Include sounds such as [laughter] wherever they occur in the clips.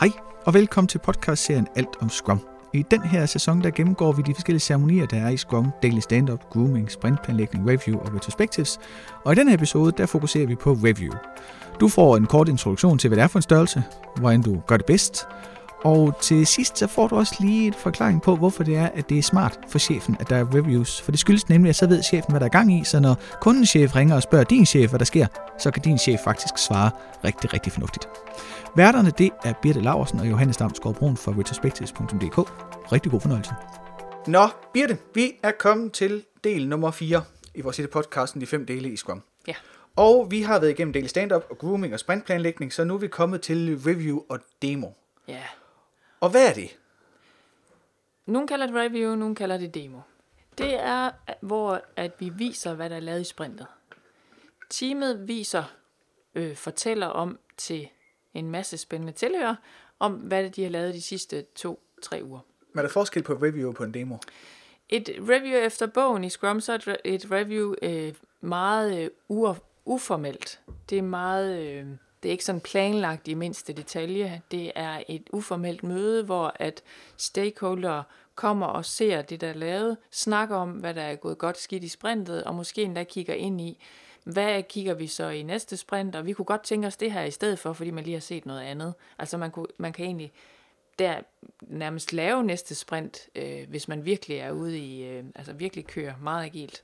Hej og velkommen til podcastserien Alt om Scrum. I den her sæson der gennemgår vi de forskellige ceremonier, der er i Scrum, Daily Stand-Up, Grooming, Sprintplanlægning, Review og Retrospectives. Og i den episode, der fokuserer vi på Review. Du får en kort introduktion til, hvad det er for en størrelse, hvordan du gør det bedst, og til sidst så får du også lige en forklaring på, hvorfor det er, at det er smart for chefen, at der er reviews. For det skyldes nemlig, at så ved chefen, hvad der er gang i, så når kundens chef ringer og spørger din chef, hvad der sker, så kan din chef faktisk svare rigtig, rigtig fornuftigt. Værterne det er Birte Laversen og Johannes Damsgaard Brun fra retrospectives.dk. Rigtig god fornøjelse. Nå, Birte, vi er kommet til del nummer 4 i vores lille podcasten, de fem dele i Scrum. Ja. Og vi har været igennem del stand-up og grooming og sprintplanlægning, så nu er vi kommet til review og demo. Ja. Og hvad er det? Nogle kalder det review, nogle kalder det demo. Det er, hvor at vi viser, hvad der er lavet i sprintet. Teamet viser, øh, fortæller om til en masse spændende tilhører, om hvad de har lavet de sidste to-tre uger. Men er der forskel på et review og på en demo? Et review efter bogen i Scrum, så er et, re- et review øh, meget øh, uformelt. Det er meget... Øh, det er ikke sådan planlagt i mindste detalje. Det er et uformelt møde, hvor at stakeholder kommer og ser det, der er lavet, snakker om, hvad der er gået godt skidt i sprintet, og måske endda kigger ind i, hvad kigger vi så i næste sprint, og vi kunne godt tænke os det her i stedet for, fordi man lige har set noget andet. Altså man, kunne, man kan egentlig der nærmest lave næste sprint, øh, hvis man virkelig er ude i, øh, altså virkelig kører meget agilt.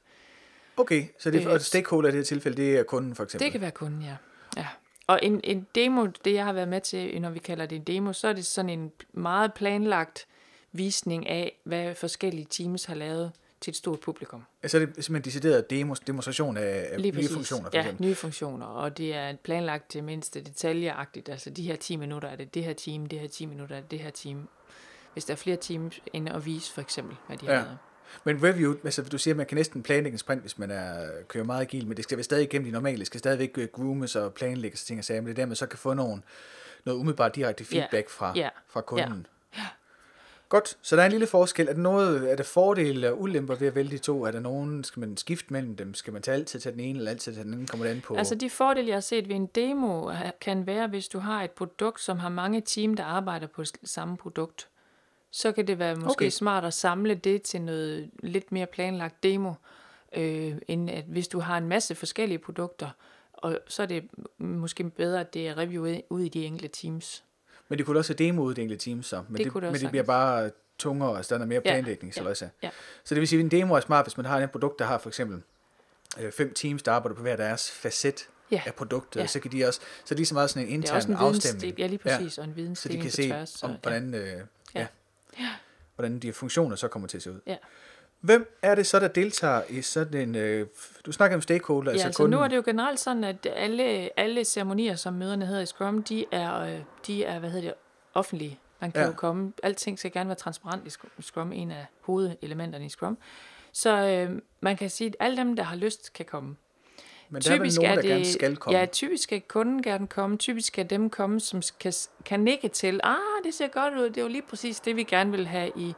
Okay, så det, Øh, og stakeholder i det her tilfælde, det er kunden for eksempel? Det kan være kunden, ja. ja. Og en, en demo, det jeg har været med til, når vi kalder det en demo, så er det sådan en meget planlagt visning af, hvad forskellige teams har lavet til et stort publikum. Så er det simpelthen decideret demos, demonstration af Lige nye præcis. funktioner for ja, eksempel? nye funktioner, og det er planlagt til mindste detaljeagtigt. Altså de her 10 minutter er det det her team, det her 10 minutter er det det her team. Hvis der er flere teams ind og vise for eksempel, hvad de har Ja. lavet. Men review, altså du siger, at man kan næsten planlægge en sprint, hvis man er, kører meget agil, men det skal være stadig igennem de normale, det skal stadigvæk øh, groomes og planlægges og ting og sager, men det er der, man så kan få nogle, noget umiddelbart direkte feedback fra, Ja. fra kunden. Godt, så der er en lille forskel. Er der noget, er der fordele og ulemper ved at vælge de to? Er der nogen, skal man skifte mellem dem? Skal man tage altid til den ene, eller altid til den anden? Kommer det an på? Altså de fordele, jeg har set ved en demo, kan være, hvis du har et produkt, som har mange team, der arbejder på samme produkt. Så kan det være måske Okay. smart at samle det til noget lidt mere planlagt demo, øh, end at hvis du har en masse forskellige produkter, og så er det måske bedre, at det er reviewet ud i de enkelte teams. Men det kunne også have demo ud i det enkelte team, så. Men Det det, det men det bliver bare tungere, og så er der mere planlægning. ja, så ja. så det vil sige, at en demo er smart, hvis man har et produkt, der har for eksempel øh, fem teams, der arbejder på hver deres facet Ja. af produktet, Ja. så kan de også, så er det lige så meget sådan en Det er også intern en afstemning. vidensdeling, ja lige præcis, ja. og en så de vidensdeling kan se, tværs. om, så, hvordan, øh, ja. Ja. Hvordan de funktioner så kommer til at se ud. ja. Hvem er det så, der deltager i sådan en... Øh, du snakker om stakeholder, Ja, altså altså kunden. nu er det jo generelt sådan, at alle, alle ceremonier, som møderne hedder i Scrum, de er, øh, de er hvad hedder det, offentlige. Man kan Ja. jo komme, alting skal gerne være transparent i Scrum- Scrum, en af hovedelementerne i Scrum. Så øh, man kan sige, at alle dem, der har lyst, kan komme. Men der er vel nogen, der gerne skal komme. Ja, typisk skal kunden gerne komme. Typisk skal dem komme, som kan, kan nikke til, ah, det ser godt ud, det er jo lige præcis det, vi gerne vil have i,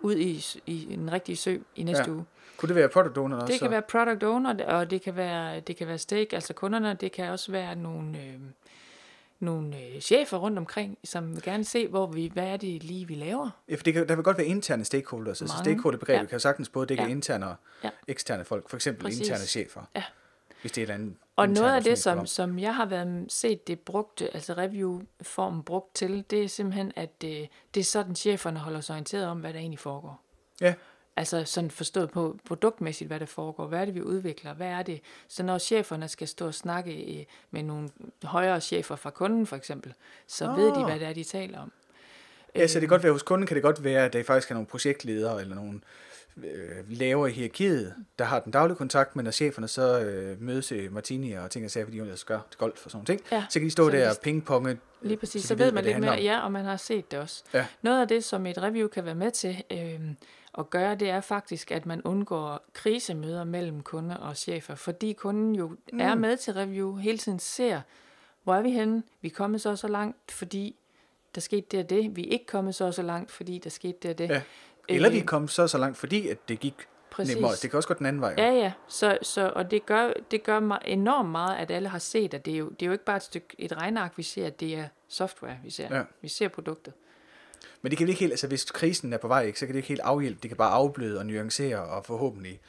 ud i, i en rigtig sø i næste Ja. uge. Kunne det være product owner også? Det så? kan være product owner, og det kan være, det kan være stake, altså kunderne. Det kan også være nogle, øh, nogle øh, chefer rundt omkring, som vil gerne se, hvor vi, hvad er det lige, vi laver. Ja, for det kan, der vil godt være interne stakeholders. Altså Mange. stakeholderbegrebet ja. Kan sagtens både dække. Ja. interne og Ja. eksterne folk. For eksempel Præcis. interne chefer. Ja. Hvis det er et andet Og noget af det, som, som jeg har været set det brugte, altså review-formen brugt til, det er simpelthen, at det, det er sådan, cheferne holder sig orienteret om, hvad der egentlig foregår. Ja, Altså sådan forstået på produktmæssigt, hvad der foregår. Hvad er det, vi udvikler? Hvad er det? Så når cheferne skal stå og snakke øh, med nogle højere chefer fra kunden for eksempel, så oh. ved de, Ah. hvad det er, de taler om. ja, så det kan godt være, hos kunden kan det godt være, at der faktisk er nogle projektledere eller nogle øh, lavere i hierarkiet, der har den daglige kontakt, men når cheferne så øh, mødes i Martini og ting og sager, fordi de ellers gør til golf og sådan nogle ting, Ja, så kan de stå der de- og pingponge. Lige præcis, så så, ved man lidt mere, om. ja, og man har set det også. Ja. Noget af det, som et review kan være med til øh, at gøre, det er faktisk, at man undgår krisemøder mellem kunder og chefer, fordi kunden jo mm. er med til review, hele tiden ser, hvor er vi henne, vi er kommet så så langt, fordi der skete det og det, vi er ikke kommet så så langt, fordi der skete det og det. Ja. Eller vi Øh, kom så så langt, fordi at det gik præcis. nemmere. Det kan også gå den anden vej. Ja, ja. Så, så, og det gør, det gør mig enormt meget, at alle har set, at det er jo, det er jo ikke bare et stykke et regneark, vi ser, at det er software, vi ser. Ja. Vi ser produktet. Men det kan vi ikke helt, altså hvis krisen er på vej, ikke, så kan det ikke helt afhjælpe. Det kan bare afbløde og nuancere og forhåbentlig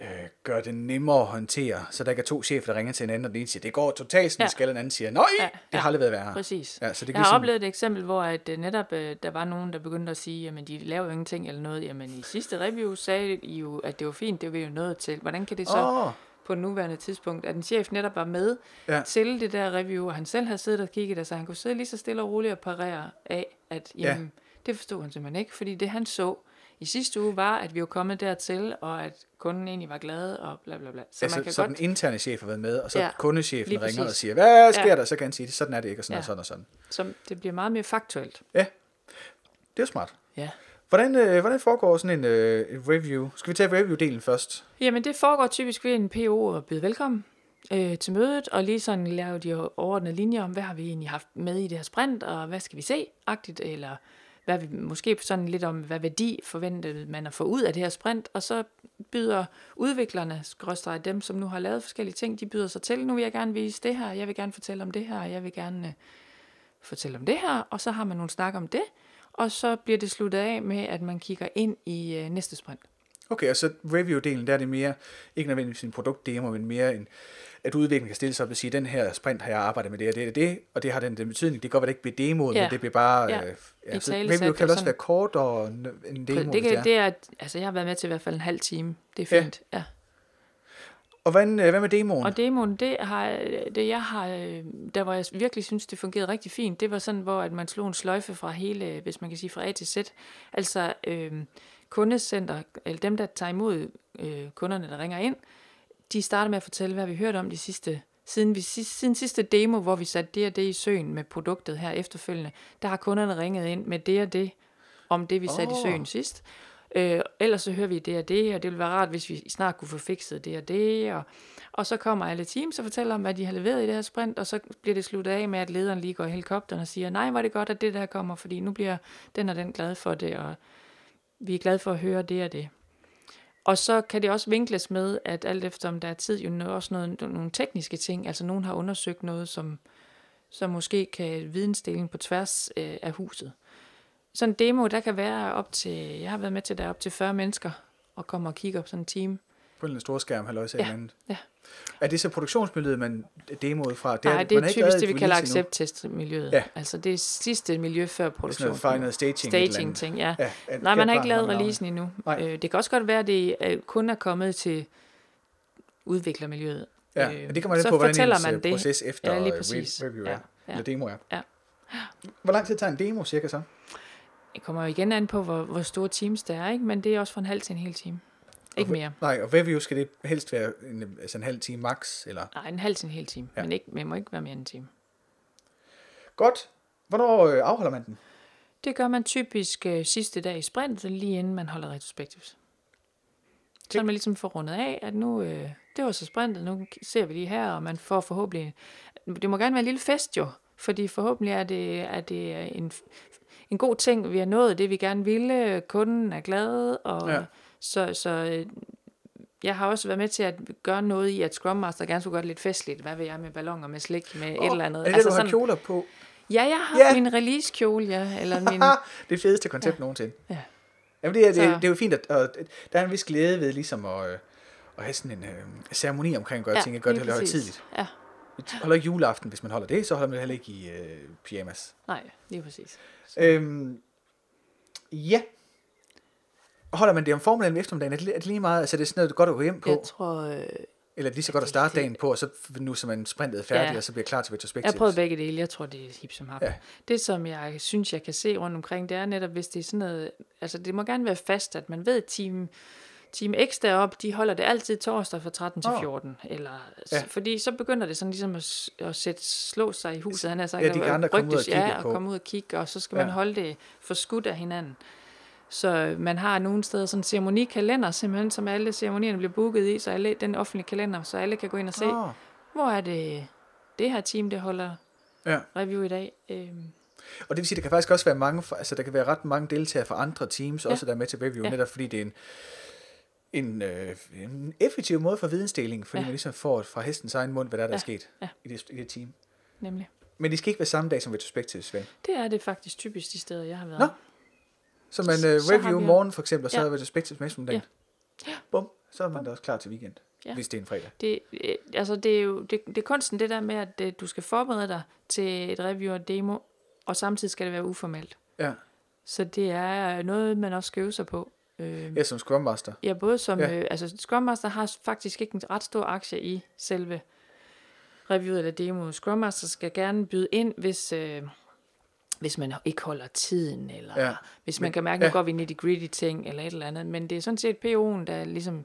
øh, gøre det nemmere at håndtere, så der ikke er to chefer, der ringer til hinanden, og den ene siger, det går totalt, sådan Ja. skal, og den anden siger, nej, Ja, ja, det har aldrig været værre. Præcis. Ja, så det Jeg kan har ligesom- oplevet et eksempel, hvor at, uh, netop uh, der var nogen, der begyndte at sige, jamen de laver jo ingenting eller noget. Jamen i sidste review sagde I jo, at det var fint, det var jo noget til. Hvordan kan det så Åh, på nuværende tidspunkt, at en chef netop var med ja. Til det der review, og han selv havde siddet og kigget, så han kunne sidde lige så stille og roligt og parere af, at jamen, ja. det forstod han simpelthen ikke, fordi det han så i sidste uge var, at vi var kommet dertil, og at kunden egentlig var glad, og bla bla bla. Så altså, man kan så godt... den interne chef har været med, og så Ja, ja, kundechefen ringer og præcis. siger, hvad sker Ja. ja. der? Så kan han sige, sådan er det ikke, og sådan Ja. og sådan og sådan. Som det bliver meget mere faktuelt. Ja, det er smart. Ja. Hvordan, øh, hvordan foregår sådan en, øh, review? Skal vi tage review-delen først? Jamen, det foregår typisk ved en PO at byde velkommen øh, til mødet, og lige sådan lave de overordnede linjer om, hvad har vi egentlig haft med i det her sprint, og hvad skal vi se, agtigt, eller hvad vi, måske sådan lidt om, hvad værdi forventede man at få ud af det her sprint, og så byder udviklerne, skråstrej dem, som nu har lavet forskellige ting, de byder sig til, nu vil jeg gerne vise det her, jeg vil gerne fortælle om det her, jeg vil gerne øh, fortælle om det her, og så har man nogle snak om det, og så bliver det sluttet af med, at man kigger ind i øh, næste sprint. Okay, og så review-delen, der er det mere, ikke nødvendigvis en produktdemo, men mere en, at udviklingen kan stille sig op og sige, den her sprint har jeg arbejdet med det og det og det, og det har den, den betydning. Det kan godt være, det ikke bliver demoet, Ja. men det bliver bare... Ja. Øh, ja, så review kan vel også være kort og en demo, det, hvis det kan, er. det er, altså jeg har været med til i hvert fald en halv time. Det er Ja. fint. Ja. Og hvad, øh, hvad med demoen? Og demoen, det, har, det jeg har, øh, der hvor jeg virkelig synes, det fungerede rigtig fint, det var sådan, hvor at man slog en sløjfe fra hele, hvis man kan sige fra A til Z. Altså øh, kundecenter, eller dem, der tager imod øh, kunderne, der ringer ind, de starter med at fortælle, hvad vi hørt om de sidste, siden, vi, siden sidste demo, hvor vi satte det og det i søen med produktet her efterfølgende, der har kunderne ringet ind med det og det, om det vi satte oh. i søen sidst. Øh, ellers så hører vi det og det, og det ville være rart, hvis vi snart kunne få fikset det og det. Og, og så kommer alle teams og fortæller om, hvad de har leveret i det her sprint, og så bliver det sluttet af med, at lederen lige går i helikopteren og siger, nej, var det godt, at det der kommer, fordi nu bliver den og den glad for det, og vi er glade for at høre det og det. Og så kan det også vinkles med, at alt efter om der er tid, jo også noget, nogle tekniske ting, altså nogen har undersøgt noget, som, som måske kan vidensdeling på tværs øh, af huset. Sådan en demo, der kan være op til, jeg har været med til, der er op til 40 mennesker, og kommer og kigger på sådan en time. På en stor skærm, også Ja, andet. ja. Er det så produktionsmiljøet, man demoet fra? Nej, er, det man er har ikke typisk det, vi kalder accept-test-miljøet. Ja. Altså det er sidste miljø før produktion. noget final staging. et eller andet. Staging-ting, ja. Ja, at- Nej, man har ikke lavet releasen endnu. Nej. Øh, det kan også godt være, at det øh, kun er kommet til udviklermiljøet. Ja, Øh, men det kommer så på, hvordan ens man øh, det. proces efter Ja, lige præcis. re- review er. Ja, ja. Eller demo er. Ja. Hvor lang tid tager en demo cirka så? Det kommer jo igen an på, hvor, hvor store teams der er, ikke? men det er også fra en halv til en hel time. Ikke mere. Nej, og review skal det helst være en, altså en halv time max, eller? Nej, en halv til en hel time, Ja. men ikke, men må ikke være mere end en time. Godt. Hvornår øh, afholder man den? Det gør man typisk øh, sidste dag i sprintet, lige inden man holder retrospektivs. Så man ligesom får rundet af, at nu, øh, det var så sprintet, nu ser vi lige her, og man får forhåbentlig, det må gerne være en lille fest jo, fordi forhåbentlig er det, er det en, en god ting, vi har nået det, vi gerne ville, kunden er glad, og Ja. Så, så øh, jeg har også været med til at gøre noget i, at Scrum Master gerne skulle gøre det lidt festligt. Hvad vil jeg med balloner, med slik, med oh, et eller andet. Er det, altså du har kjoler på? Ja, jeg har ja. min release-kjole, ja, eller min... [laughs] det fedeste koncept ja. nogensinde. Ja. Jamen det er, det, Så- det er jo fint, at, og der er en vis glæde ved ligesom at, øh, at have sådan en øh, ceremoni omkring at gøre ja, ting, at gøre det højtidligt. Ja, Vi holder ikke juleaften, hvis man holder det, så holder man det heller ikke i øh, pyjamas. nej, lige præcis. Øhm, ja. Holder man det om formiddagen eller eftermiddagen? Er det, er det lige meget, altså er det sådan noget, godt at gå hjem på? Jeg tror, øh, Eller er lige så godt at starte det- dagen på, og så nu som man sprintet er færdig, Ja. og så bliver klar til retrospektiv? jeg har prøvet begge dele. Jeg tror, det er hip som hap. Ja. Det, som jeg synes, jeg kan se rundt omkring, det er netop, hvis det er sådan noget... Altså, det må gerne være fast, at man ved, at team, team X deroppe, de holder det altid torsdag fra 13 til Åh. 14. Eller, Ja. Fordi så begynder det sådan ligesom at, at sætte, slå sig i huset. Han er sagt, Ja, de kan andre komme ud og kigge ja, på. og komme ud og kigge, og så skal Ja. man holde det for skudt af hinanden. Så man har nogle steder sådan en ceremonikalender, simpelthen, som alle ceremonierne bliver booket i, så alle, den offentlige kalender, så alle kan gå ind og se, Oh, hvor er det, det her team, det holder ja. review i dag. Øhm, Og det vil sige, der kan faktisk også være mange, altså der kan være ret mange deltagere fra andre teams, ja. Også der er med til review, ja. Netop fordi det er en, en, øh, en effektiv måde for vidensdeling, fordi ja. Man ligesom får fra hestens egen mund, hvad der er, der er Ja, sket ja. i, det, i det team. Nemlig. Men det skal ikke være samme dag som retrospectives, vel? Det er det faktisk typisk de steder, jeg har været. Nå. Så man så har review vi- morgen for eksempel, og så Ja. er retrospectives med om dagen. Ja. Bum, så er man da også klar til weekend, Ja. hvis det er en fredag. Det, øh, altså det er jo det, det er kunsten det der med, at øh, du skal forberede dig til et review og demo, og samtidig skal det være uformelt. Ja, Så det er noget, man også skal øve sig på. Øh, ja som Scrum Master. Ja, både som, Ja. Øh, altså Scrum Master har faktisk ikke en ret stor aktie i selve reviewet eller demo. Scrum Master skal gerne byde ind, hvis, øh, hvis man ikke holder tiden, eller Ja. ja. hvis man Men- kan mærke, at ja. nu går vi ned i gritty ting, eller et eller andet. Men det er sådan set PO'en, der ligesom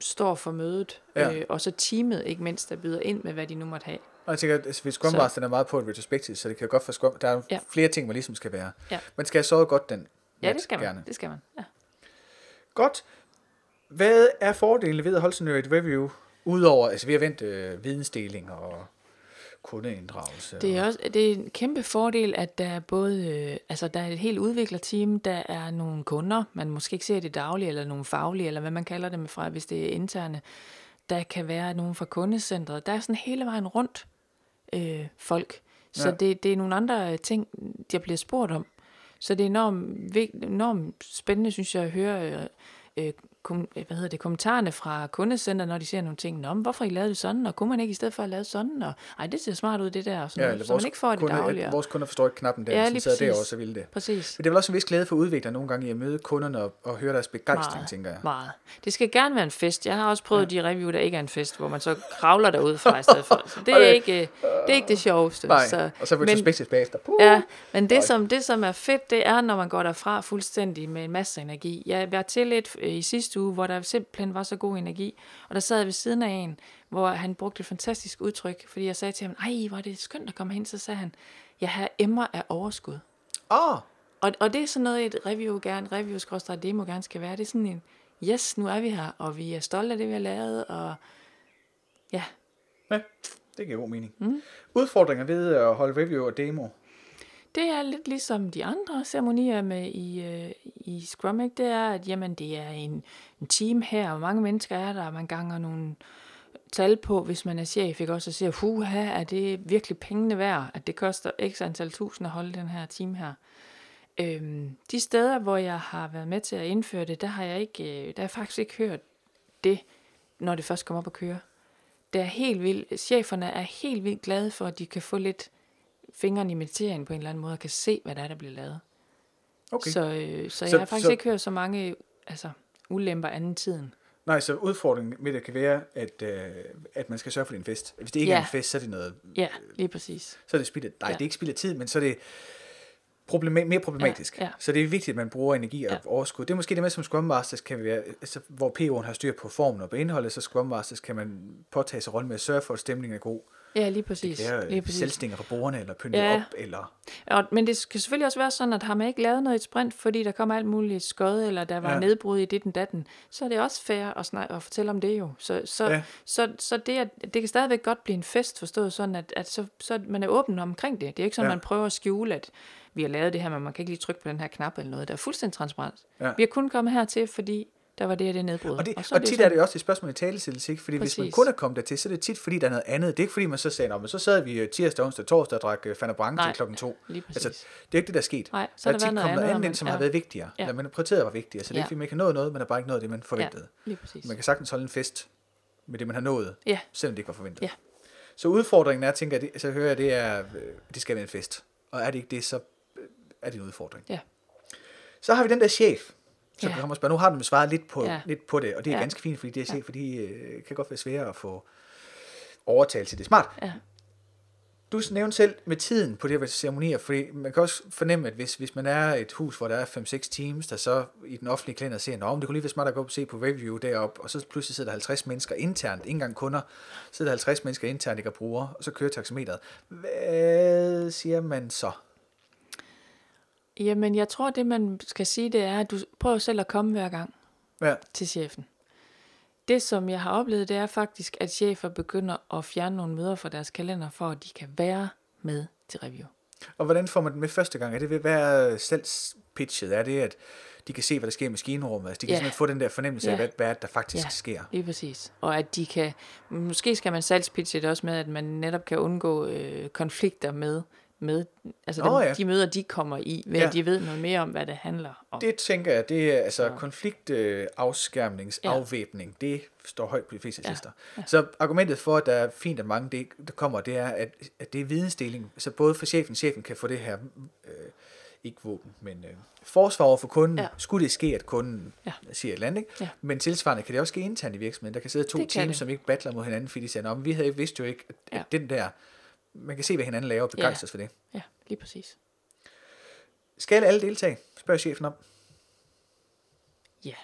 står for mødet, Ja. øh, og så teamet ikke mindst, der byder ind med, hvad de nu måtte have. Og jeg tænker, at hvis Scrum er meget på et retrospective, så det kan godt for Scrum, der er ja. Ja. flere ting, man ligesom skal være. Ja. Man skal have sovet godt den Ja, det skal man. gerne. Det skal man. Ja. Godt. Hvad er fordelen ved at holde sådan et review, udover, altså vi har vendt øh, vidensdeling og kundeinddragelse? Det er og, også det er en kæmpe fordel, at der er både øh, altså der er et helt udviklerteam, der er nogle kunder, man måske ikke ser det daglige, eller nogle faglige, eller hvad man kalder dem fra, hvis det er interne. Der kan være nogen fra kundecentret. Der er sådan hele vejen rundt øh, folk. Så Ja. det, det er nogle andre øh, ting, der bliver spurgt om. Så det er enormt, enormt spændende, synes jeg, at høre øh, øh, kom, øh, hvad hedder det, kommentarerne fra kundecenter, når de ser nogle ting. Nå, men hvorfor I lavet det sådan? Og kunne man ikke i stedet for at lave sådan? Og, ej, det ser smart ud, det der. Og sådan ja, noget, så man ikke får det kunde, daglige. at vores kunder forstår ikke knappen der, Ja, lige sidder præcis. derovre, så vil det. Præcis. Men det er vel også en vis glæde for udviklere nogle gange i at møde kunderne og, og høre deres begejstring, Meget, tænker jeg. Meget. Det skal gerne være en fest. Jeg har også prøvet ja. de review, der ikke er en fest, hvor man så kravler derud fra i stedet for. Så [laughs] det er, Okay. ikke, det er ikke det sjoveste. Nej, så, og så vil men- retrospectives bagefter. Puh. Ja, men det som, det, som er fedt, det er, når man går derfra fuldstændig med en masse energi. Jeg var til lidt øh, i sidste uge, hvor der simpelthen var så god energi, og der sad jeg ved siden af en, hvor han brugte et fantastisk udtryk, fordi jeg sagde til ham, ej, hvor er det skønt at komme hen, så sagde han, jeg har emmer af overskud. Åh, Og, og det er sådan noget, et review gerne, review demo gerne skal være. Det er sådan en, yes, nu er vi her, og vi er stolte af det, vi har lavet, og ja, ja, det giver god mening. Mm. Udfordringer ved at holde review og demo. Det er lidt ligesom de andre ceremonier med i, øh, i Scrum, ikke? det er, at jamen, det er en, en team her, og mange mennesker er der, og man ganger nogle tal på, hvis man er chef, ikke? også og siger, huha, er det virkelig pengene værd, at det koster x antal tusind at holde den her team her. Øhm, de steder, hvor jeg har været med til at indføre det, der har jeg ikke, øh, der har jeg faktisk ikke hørt det, når det først kommer op at køre. Det er helt vildt. Cheferne er helt vildt glade for, at de kan få lidt fingeren i materien på en eller anden måde, og kan se, hvad der er, der bliver lavet. Okay. Så, øh, så, Så- jeg har faktisk så- ikke hørt så mange altså, ulemper anden tiden. Nej, så udfordringen med det kan være, at, øh, at man skal sørge for, det en fest. Hvis det ikke ja. er en fest, så er det noget, Ja, lige præcis. så er det spild af, nej, ja. Ja. det er ikke spild af tid, men så er det problema- mere problematisk. Ja, ja. Så det er vigtigt, at man bruger energi og Ja. overskud. Det er måske det med, som Scrum Masters kan være, altså, hvor PO'en har styr på formen og på indholdet, så Scrum Masters kan man påtage sig rollen med at sørge for, at stemningen er god. Ja, lige Det præcis. kan være lige øh, præcis. selvstænger på bordene, eller pynte Ja. op, eller... Og, men det skal selvfølgelig også være sådan, at har man ikke lavet noget i et sprint, fordi der kom alt muligt skod, eller der var Ja. ja. nedbrud i dit og datten, så er det også fair at, snakke, at fortælle om det jo. Så, så, Ja. ja. så, så det, at, det kan stadigvæk godt blive en fest, forstået sådan, at, at så, så man er åben omkring det. Det er ikke sådan, Ja. ja. man prøver at skjule, at vi har lavet det her, men man kan ikke lige trykke på den her knap eller noget. Der er fuldstændig transparent. Ja. Vi har kun kommet hertil, fordi der var det og det nedbrud. Og, det, og, og tit er det også et spørgsmål i talesættelse, ikke? Fordi hvis man Præcis. kun er kommet dertil, så er det tit, fordi der er noget andet. Det er ikke fordi, man så sagde, "Nå, men så sad vi øh, tirsdag, onsdag, torsdag og drak uh, Fanta Branca til klokken to. Lige præcis. Altså, det er ikke det, der er sket. Nej, så der har er der tit kommet noget andet, ind, som man- har ja. været vigtigere. Ja. Eller man har prioriteret var vigtigere. Så det er Ja. ikke, fordi man kan nå noget, man har bare ikke nået det, man forventede. Lige præcis. Man kan sagtens holde en fest med det, man har nået, Ja, selvom det ikke var forventet. Ja. Så udfordringen er, tænker jeg, det, så hører jeg, det er, øh, det skal være en fest. Og er det ikke det, så øh, er det en udfordring. Ja. Så har vi den der chef, som Ja. ja. kommer og spørger, nu har du svaret lidt på, Ja. lidt på det, og det er Ja. ganske fint, fordi det er chef, fordi øh, kan godt være svære at få overtalt til det. Smart. ja. Du nævnte selv med tiden på de her ceremonier, fordi man kan også fornemme, at hvis, hvis man er et hus, hvor der er 5-6 teams, der så i den offentlige kalender ser, men det kunne lige være smart at gå op og se på review deroppe, og så pludselig sidder der 50 mennesker internt, ikke engang kunder, sidder der 50 mennesker internt, ikke og bruger, og så kører taxameteret. Hvad siger man så? Jamen, jeg tror, det man skal sige, det er, at du prøver selv at komme hver gang Ja, til chefen. Det, som jeg har oplevet, det er faktisk, at chefer begynder at fjerne nogle møder fra deres kalender, for at de kan være med til review. Og hvordan får man den med første gang? Er det ved at være salgspitchet? Er det, at de kan se, hvad der sker i maskinrummet? Altså, de kan Ja. simpelthen få den der fornemmelse af, Ja. hvad, hvad det, der faktisk Ja. sker. Lige præcis. Og at de kan, måske skal man salgspitche det også med, at man netop kan undgå øh, konflikter med, med altså dem, Åh, ja. de møder, de kommer i, ved Ja. at de ved noget mere om, hvad det handler om. Det tænker jeg, det er altså Så- konfliktafskærmningsafvæbning, det står højt på de fleste Ja. lister. Så argumentet for, at der er fint, at mange det, der kommer, det er, at, at det er vidensdeling. Så både for chefen, chefen kan få det her, øh, ikke våben, men øh, forsvar over for kunden. Ja. Skulle det ske, at kunden Ja. siger et eller andet, ikke? Ja. Men tilsvarende kan det også ske internt i virksomheden. Der kan sidde to Det teams, som ikke battler mod hinanden, fordi de siger, "Nå, men vi havde vidst jo ikke, at, Ja. at den der, man kan se, hvad hinanden laver, og begejstres for det. Ja, lige præcis. Skal alle deltage? Spørger chefen om. Ja,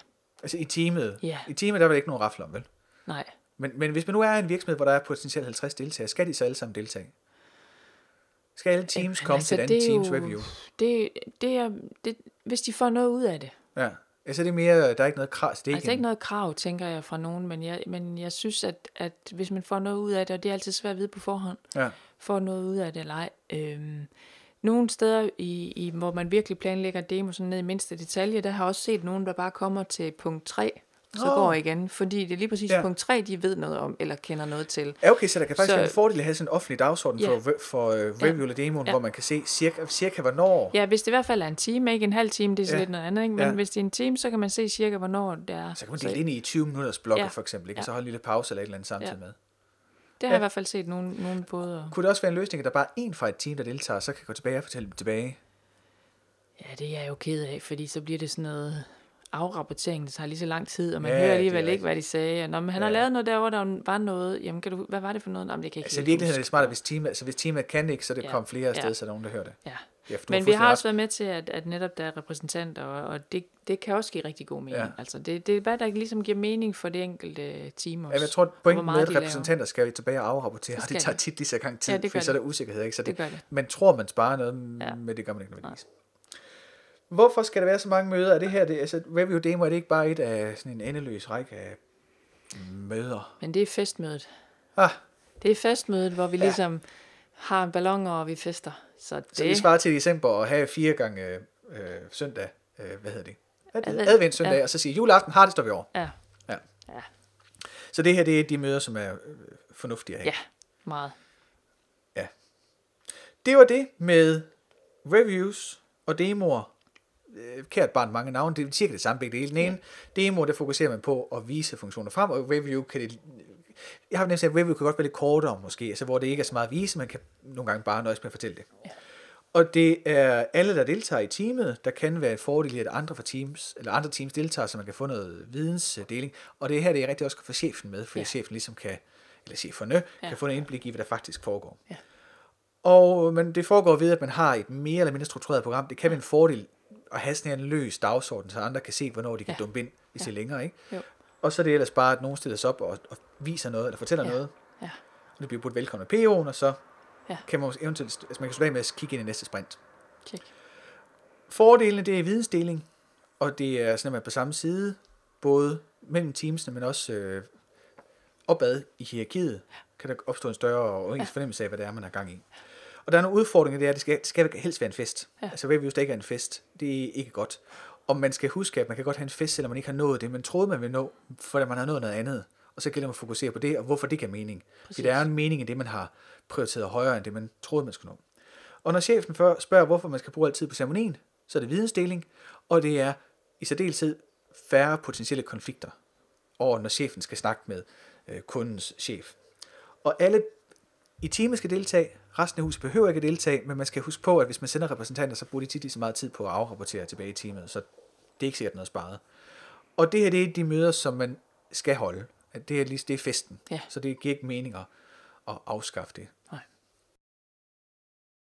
Altså i teamet. Ja. I teamet der er vel ikke nogen rafler om, vel? nej. Men, men hvis man nu er en virksomhed, hvor der er potentielt 50 deltagere, skal de så alle sammen deltage? Skal alle teams Jamen, komme altså, til et andet det er teams jo- review? Det, det er, det, hvis de får noget ud af det. Ja. Altså det er mere, der er ikke noget krav. Det er Altså en- ikke noget krav, tænker jeg fra nogen, men jeg, men jeg synes, at, at hvis man får noget ud af det, og det er altid svært at vide på forhånd, Ja. får noget ud af det eller ej. Øhm, nogle steder, i, i, hvor man virkelig planlægger demo sådan ned i mindste detalje, der har jeg også set nogen, der bare kommer til punkt 3, så oh. går igen, fordi det er lige præcis Ja. ja. punkt 3, de ved noget om, eller kender noget til. Ja, okay, så der kan faktisk Så- være en fordel at have sådan en offentlig dagsorden Ja. for, for uh, review eller demoen, Ja. hvor man kan se cirka, cirka hvornår. Ja, hvis det i hvert fald er en time, ikke en halv time, det er så Ja. lidt noget andet, ikke? men Ja. ja. hvis det er en time, så kan man se cirka, hvornår det er. Så kan man dele ind i 20 minutters blokke Ja. for eksempel, ikke? og Ja. så holde en lille pause eller et eller andet samtidig Ja. med. Det har Ja. jeg i hvert fald set nogen, nogen både. Kunne det også være en løsning, at der bare er en fra et team, der deltager, så kan gå tilbage og fortælle dem tilbage? Ja, det er jeg jo ked af, fordi så bliver det sådan noget afrapportering, det tager lige så lang tid, og man Ja, hører det er alligevel ikke, hvad de sagde. Nå, men han Ja. har lavet noget derovre, der var noget. Jamen, kan du, hvad var det for noget? Nå, men det kan ikke Altså i virkeligheden er det smart, at hvis teamet, altså hvis teamet kan ikke, så det Ja. kommer flere afsted, Ja. så er der nogen, der hører det. Ja. Ja, for Men vi har også været med til, at, at netop der er repræsentanter, og, og det, det kan også give rigtig god mening. Ja. Altså, det, det er bare, der ligesom giver mening for det enkelte team også. Ja, jeg tror, at hvor pointen med laver. repræsentanter skal vi tilbage og afrapportere, Det og det tager tit lige så gang tid, Ja, det fordi gør så er det. der usikkerhed. Ikke? Så det, Det det. Man tror, man sparer noget, Ja. men det gør man ikke nødvendigvis. Hvorfor skal der være så mange møder? Er det her, det, altså review demo, er det ikke bare et af sådan en endeløs række af møder? Men det er festmødet. Ah, Det er festmødet, hvor vi Ja. ja. ligesom har ballonger, og vi fester. Så det, så det svarer til december at have fire gange øh, søndag, øh, hvad hedder det? Advent, søndag, ja. og så sige juleaften har det står vi over. Ja, Ja. ja, Så det her, det er de møder, som er øh, fornuftige at have. ja, meget. Det var det med reviews og demoer. Øh, Kært barn mange navne, det er cirka det samme begge dele. Den ene demo, der fokuserer man på at vise funktioner frem, og review kan det... Jeg har nævnt, at review kan godt være lidt kortere måske, altså hvor det ikke er så meget at vise, man kan nogle gange bare nøjes med at fortælle det. Ja. Og det er alle, der deltager i teamet, der kan være en fordel i, at andre fra teams, eller andre teams deltager, så man kan få noget vidensdeling. Og det er her, det er rigtig også godt for chefen med, fordi ja. Ja. chefen ligesom kan, eller cheferne, ja. Ja. kan få en indblik i, hvad der faktisk foregår. Ja. Og, men det foregår ved, at man har et mere eller mindre struktureret program. Det kan være en fordel at have sådan en løs dagsorden, så andre kan se, hvornår de kan Ja. dumpe ind, hvis Ja. det er længere. Ikke? Jo. Og så er det ellers bare, at nogen stiller sig op og, og viser noget, eller fortæller Ja. noget. Ja. Og det bliver budt velkommen af PO'en, og så Ja. kan man eventuelt, altså man kan slutte med at kigge ind i næste sprint. Tjek. Fordelene, det er vidensdeling, og det er sådan, at man er på samme side, både mellem teamsene, men også øh, opad i hierarkiet, kan der opstå en større og ens fornemmelse af, hvad det er, man har gang i. Og der er nogle udfordringer, det er, at det skal, det skal helst være en fest. Ja. Altså reviews, der ikke er en fest, det er ikke godt. Og man skal huske, at man kan godt have en fest, selvom man ikke har nået det, man troede, man ville nå, fordi man har nået noget andet. Og så gælder det om at fokusere på det, og hvorfor det giver mening. Fordi Præcis. der er en mening i det, man har prioriteret højere, end det, man troede, man skulle nå. Og når chefen før spørger, hvorfor man skal bruge al tid på ceremonien, så er det vidensdeling, og det er i særdeleshed færre potentielle konflikter over, når chefen skal snakke med øh, kundens chef. Og alle i teamet skal deltage, resten af huset behøver ikke at deltage, men man skal huske på, at hvis man sender repræsentanter, så bruger de tit lige så meget tid på at afrapportere tilbage i teamet, så det er ikke sikkert noget sparet. Og det her, det er de møder, som man skal holde. At det, er, lige- det er festen, Ja. så det giver ikke mening at, at afskaffe det.